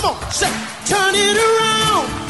Come on, say, turn it around.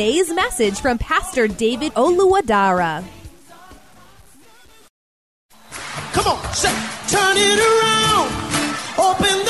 message from Pastor David Oluwadara. Come on, say, turn it around. Open the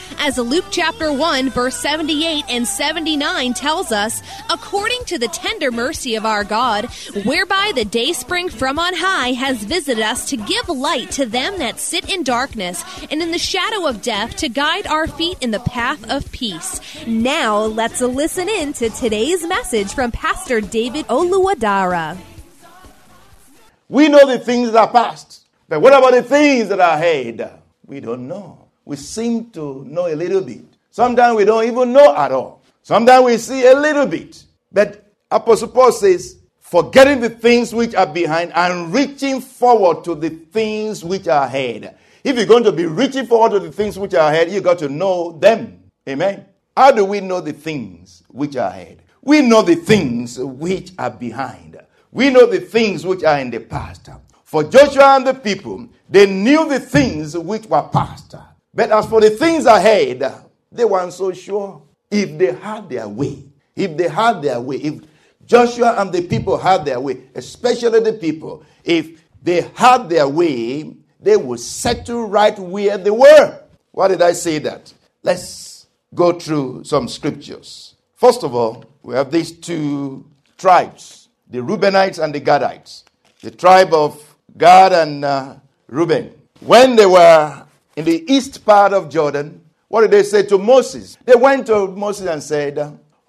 As Luke chapter 1, verse 78 and 79 tells us, according to the tender mercy of our God, whereby the day spring from on high has visited us to give light to them that sit in darkness and in the shadow of death to guide our feet in the path of peace. Now let's listen in to today's message from Pastor David Oluwadara. We know the things that are past, but what about the things that are ahead? We don't know. We seem to know a little bit. Sometimes we don't even know at all. Sometimes we see a little bit. But Apostle Paul says, forgetting the things which are behind and reaching forward to the things which are ahead. If you're going to be reaching forward to the things which are ahead, you got to know them. Amen. How do we know the things which are ahead? We know the things which are behind. We know the things which are in the past. For Joshua and the people, they knew the things which were past. But as for the things ahead, they weren't so sure. If they had their way, if they had their way, if Joshua and the people had their way, especially the people, if they had their way, they would settle right where they were. Why did I say that? Let's go through some scriptures. First of all, we have these two tribes the Reubenites and the Gadites. The tribe of Gad and uh, Reuben. When they were in the east part of Jordan, what did they say to Moses? They went to Moses and said,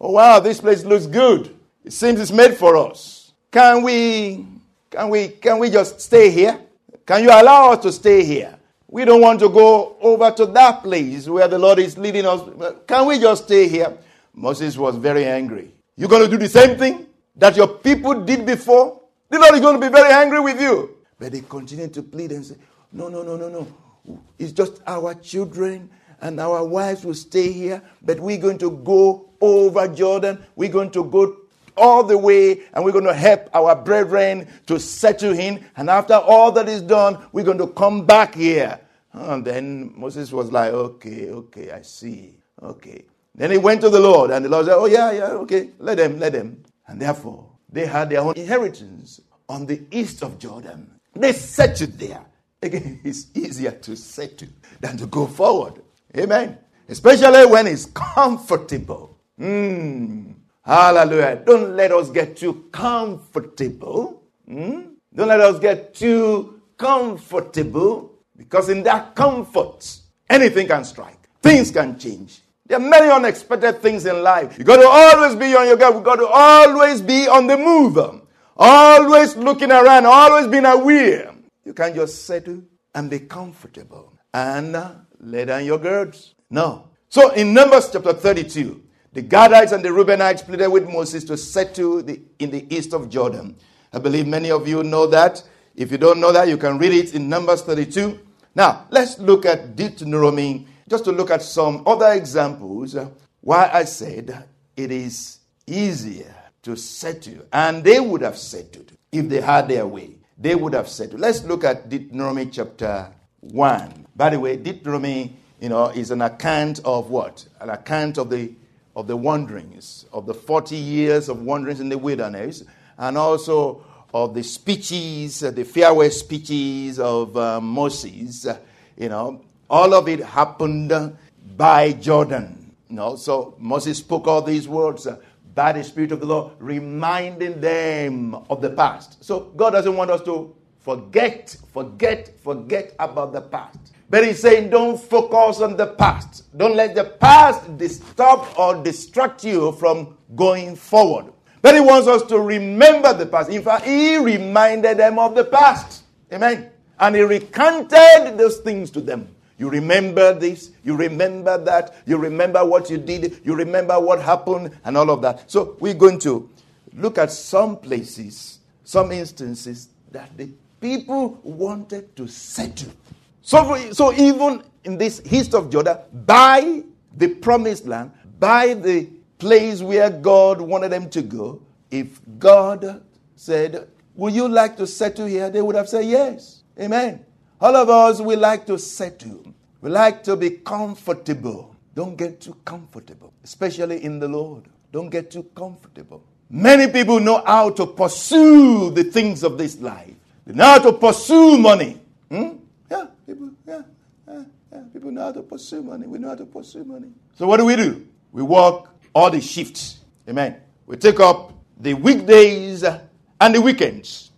Oh wow, this place looks good. It seems it's made for us. Can we can we can we just stay here? Can you allow us to stay here? We don't want to go over to that place where the Lord is leading us. Can we just stay here? Moses was very angry. You're going to do the same thing that your people did before? The Lord is going to be very angry with you. But they continued to plead and say, No, no, no, no, no. It's just our children and our wives will stay here, but we're going to go over Jordan. We're going to go all the way and we're going to help our brethren to settle in. And after all that is done, we're going to come back here. And then Moses was like, Okay, okay, I see. Okay. Then he went to the Lord, and the Lord said, Oh, yeah, yeah, okay, let them, let them. And therefore, they had their own inheritance on the east of Jordan. They settled there. Again, it's easier to settle than to go forward. Amen. Especially when it's comfortable. Mm. Hallelujah. Don't let us get too comfortable. Mm? Don't let us get too comfortable because in that comfort, anything can strike, things can change. There are many unexpected things in life. You got to always be on your guard. We got to always be on the move. Always looking around, always being aware. You can't just settle and be comfortable and uh, lay down your girds. No. So in Numbers chapter 32, the Gadites and the Reubenites pleaded with Moses to settle the, in the east of Jordan. I believe many of you know that. If you don't know that, you can read it in Numbers 32. Now, let's look at Deuteronomy, just to look at some other examples why I said it is easier to settle. And they would have settled if they had their way. They would have said. Let's look at Deuteronomy chapter 1. By the way, Deuteronomy, you know, is an account of what? An account of the of the wanderings, of the 40 years of wanderings in the wilderness, and also of the speeches, uh, the farewell speeches of uh, Moses. Uh, you know, all of it happened by Jordan. You know, so Moses spoke all these words uh, by the Spirit of the Lord, reminding them of the past. So God doesn't want us to forget, forget, forget about the past. But he's saying, don't focus on the past. Don't let the past disturb or distract you from going forward. But he wants us to remember the past. In fact, he reminded them of the past. Amen. And he recanted those things to them. You remember this, you remember that, you remember what you did, you remember what happened, and all of that. So we're going to look at some places, some instances that the people wanted to settle so, so even in this east of Jordan, by the promised land, by the place where God wanted them to go, if God said, Would you like to settle here? They would have said yes. Amen. All of us, we like to settle. We like to be comfortable. Don't get too comfortable, especially in the Lord. Don't get too comfortable. Many people know how to pursue the things of this life. They know how to pursue money. Hmm? Yeah, people, yeah, yeah, yeah. People know how to pursue money. We know how to pursue money. So what do we do? We work all the shifts. Amen. We take up the weekdays and the weekends.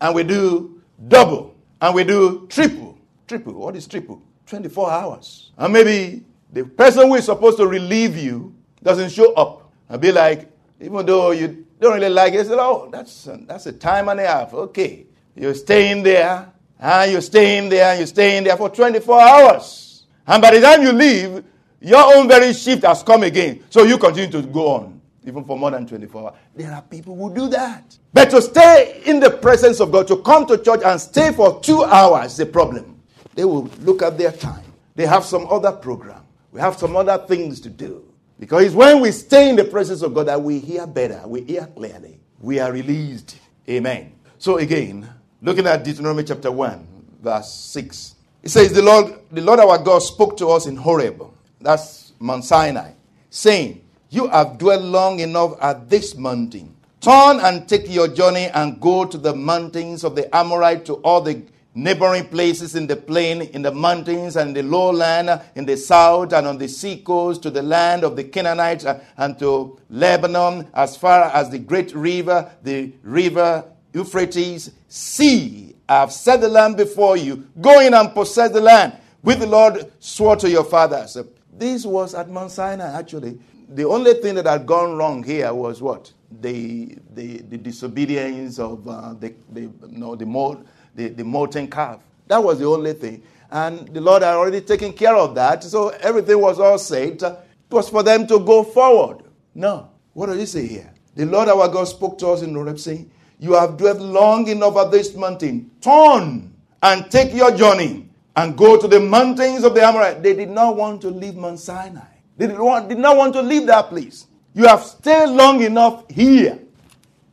And we do double. And we do triple. Triple. What is triple? 24 hours. And maybe the person who is supposed to relieve you doesn't show up. And be like, even though you don't really like it, say, oh, that's, that's a time and a half. Okay. You're staying there and you're staying there, and you're staying there for 24 hours. And by the time you leave, your own very shift has come again. So you continue to go on, even for more than 24 hours. There are people who do that. But to stay in the presence of God, to come to church and stay for two hours is a problem. They will look at their time. They have some other program. We have some other things to do. Because it's when we stay in the presence of God that we hear better, we hear clearly, we are released. Amen. So again, Looking at Deuteronomy chapter 1, verse 6. It says, The Lord, the Lord our God spoke to us in Horeb, that's Mount Sinai, saying, You have dwelt long enough at this mountain. Turn and take your journey and go to the mountains of the Amorite, to all the neighboring places in the plain, in the mountains and the lowland, in the south and on the seacoast, to the land of the Canaanites and to Lebanon, as far as the great river, the river Euphrates, see, I have set the land before you. Go in and possess the land, which the Lord swore to your fathers. This was at Mount Sinai, actually. The only thing that had gone wrong here was what? The, the, the disobedience of uh, the, the, no, the, mold, the, the molten calf. That was the only thing. And the Lord had already taken care of that. So everything was all set. It was for them to go forward. No. What does he say here? The Lord our God spoke to us in Horeb saying, you have dwelt long enough at this mountain. Turn and take your journey and go to the mountains of the Amorite. They did not want to leave Mount Sinai. They did, want, did not want to leave that place. You have stayed long enough here.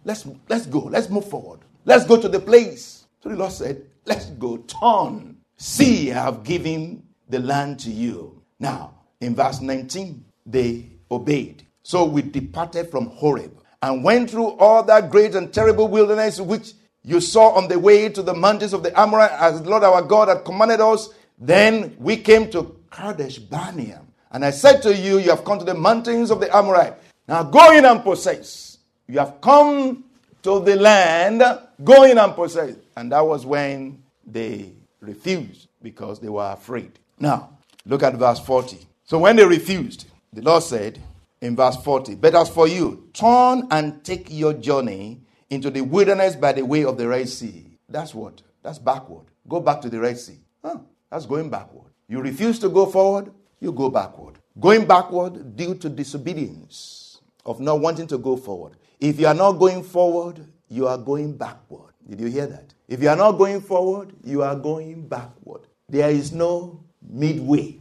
Let's, let's go. Let's move forward. Let's go to the place. So the Lord said, Let's go. Turn. See, I have given the land to you. Now, in verse 19, they obeyed. So we departed from Horeb and went through all that great and terrible wilderness which you saw on the way to the mountains of the Amorite, as the Lord our God had commanded us. Then we came to Kadesh Barnea. And I said to you, You have come to the mountains of the Amorite. Now go in and possess. You have come to the land, go in and possess. And that was when they refused because they were afraid. Now, look at verse 40. So when they refused, the Lord said, in verse 40. But as for you, turn and take your journey into the wilderness by the way of the Red Sea. That's what? That's backward. Go back to the Red Sea. Huh, that's going backward. You refuse to go forward, you go backward. Going backward due to disobedience of not wanting to go forward. If you are not going forward, you are going backward. Did you hear that? If you are not going forward, you are going backward. There is no midway.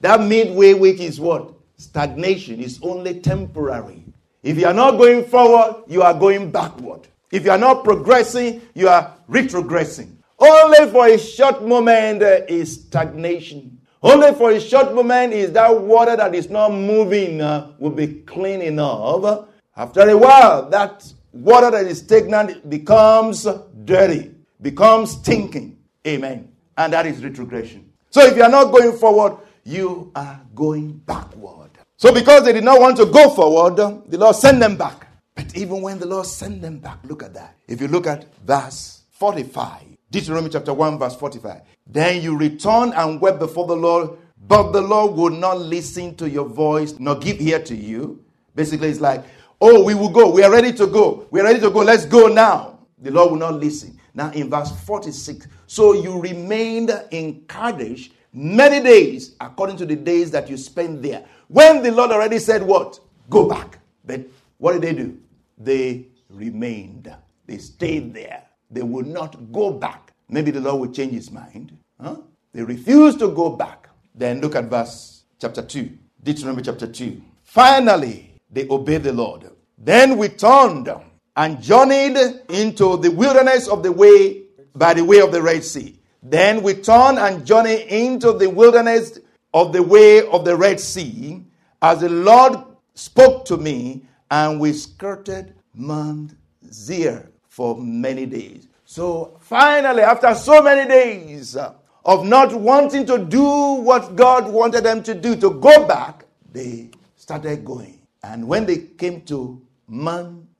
That midway, which is what? Stagnation, is only temporary. If you are not going forward, you are going backward. If you are not progressing, you are retrogressing. Only for a short moment is stagnation. Only for a short moment is that water that is not moving uh, will be clean enough. After a while, that water that is stagnant becomes dirty, becomes stinking. Amen. And that is retrogression. So if you are not going forward, you are going backward. So because they did not want to go forward, the Lord sent them back. But even when the Lord sent them back, look at that. If you look at verse 45, Deuteronomy chapter 1, verse 45. Then you returned and wept before the Lord, but the Lord would not listen to your voice, nor give ear to you. Basically, it's like, oh, we will go. We are ready to go. We are ready to go. Let's go now. The Lord will not listen. Now, in verse 46, so you remained in Kadesh many days, according to the days that you spent there. When the Lord already said, What? Go back. But what did they do? They remained, they stayed there. They will not go back. Maybe the Lord will change his mind. Huh? They refuse to go back. Then look at verse chapter 2, Deuteronomy chapter 2. Finally, they obeyed the Lord. Then we turned and journeyed into the wilderness of the way by the way of the Red Sea. Then we turned and journeyed into the wilderness of the way of the Red Sea as the Lord spoke to me, and we skirted Mount Seir for many days. So finally, after so many days of not wanting to do what God wanted them to do, to go back, they started going. And when they came to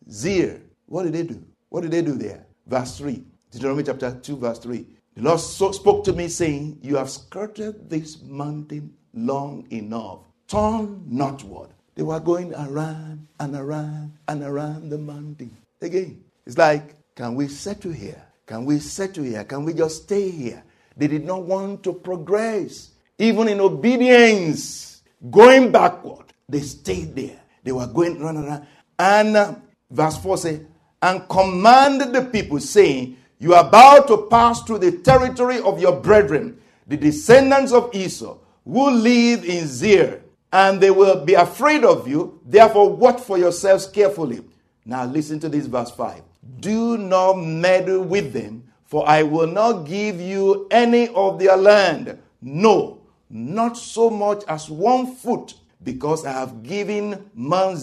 Seir, what did they do? What did they do there? Verse 3, Deuteronomy chapter 2, verse 3. The Lord so spoke to me, saying, You have skirted this mountain long enough. Turn northward. They were going around and around and around the mountain. Again, it's like, can we settle here? Can we settle here? Can we just stay here? They did not want to progress. Even in obedience, going backward, they stayed there. They were going run around. And uh, verse 4 says, and commanded the people, saying, You are about to pass through the territory of your brethren, the descendants of Esau, who live in Seir, and they will be afraid of you. Therefore, watch for yourselves carefully. Now, listen to this verse 5. Do not meddle with them, for I will not give you any of their land. No, not so much as one foot, because I have given Mount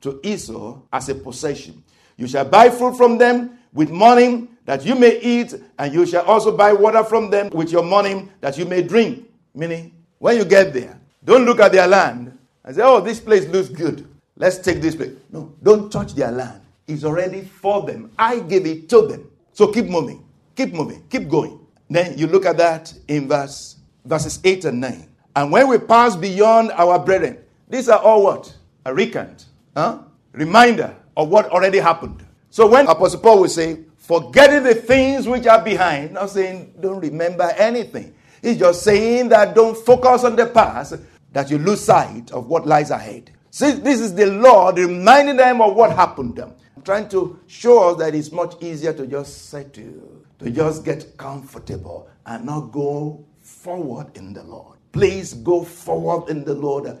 to Esau as a possession. You shall buy fruit from them with money that you may eat, and you shall also buy water from them with your money that you may drink. Meaning, when you get there, don't look at their land and say, oh, this place looks good. Let's take this place. No, don't touch their land is already for them. I gave it to them. So keep moving, keep moving, keep going. Then you look at that in verse verses 8 and 9. And when we pass beyond our brethren, these are all what? A recant, huh? Reminder of what already happened. So when Apostle Paul will say, forgetting the things which are behind, not saying don't remember anything. He's just saying that don't focus on the past, that you lose sight of what lies ahead. See, this is the Lord reminding them of what happened to them trying to show us that it's much easier to just settle, to just get comfortable and not go forward in the Lord. Please go forward in the Lord.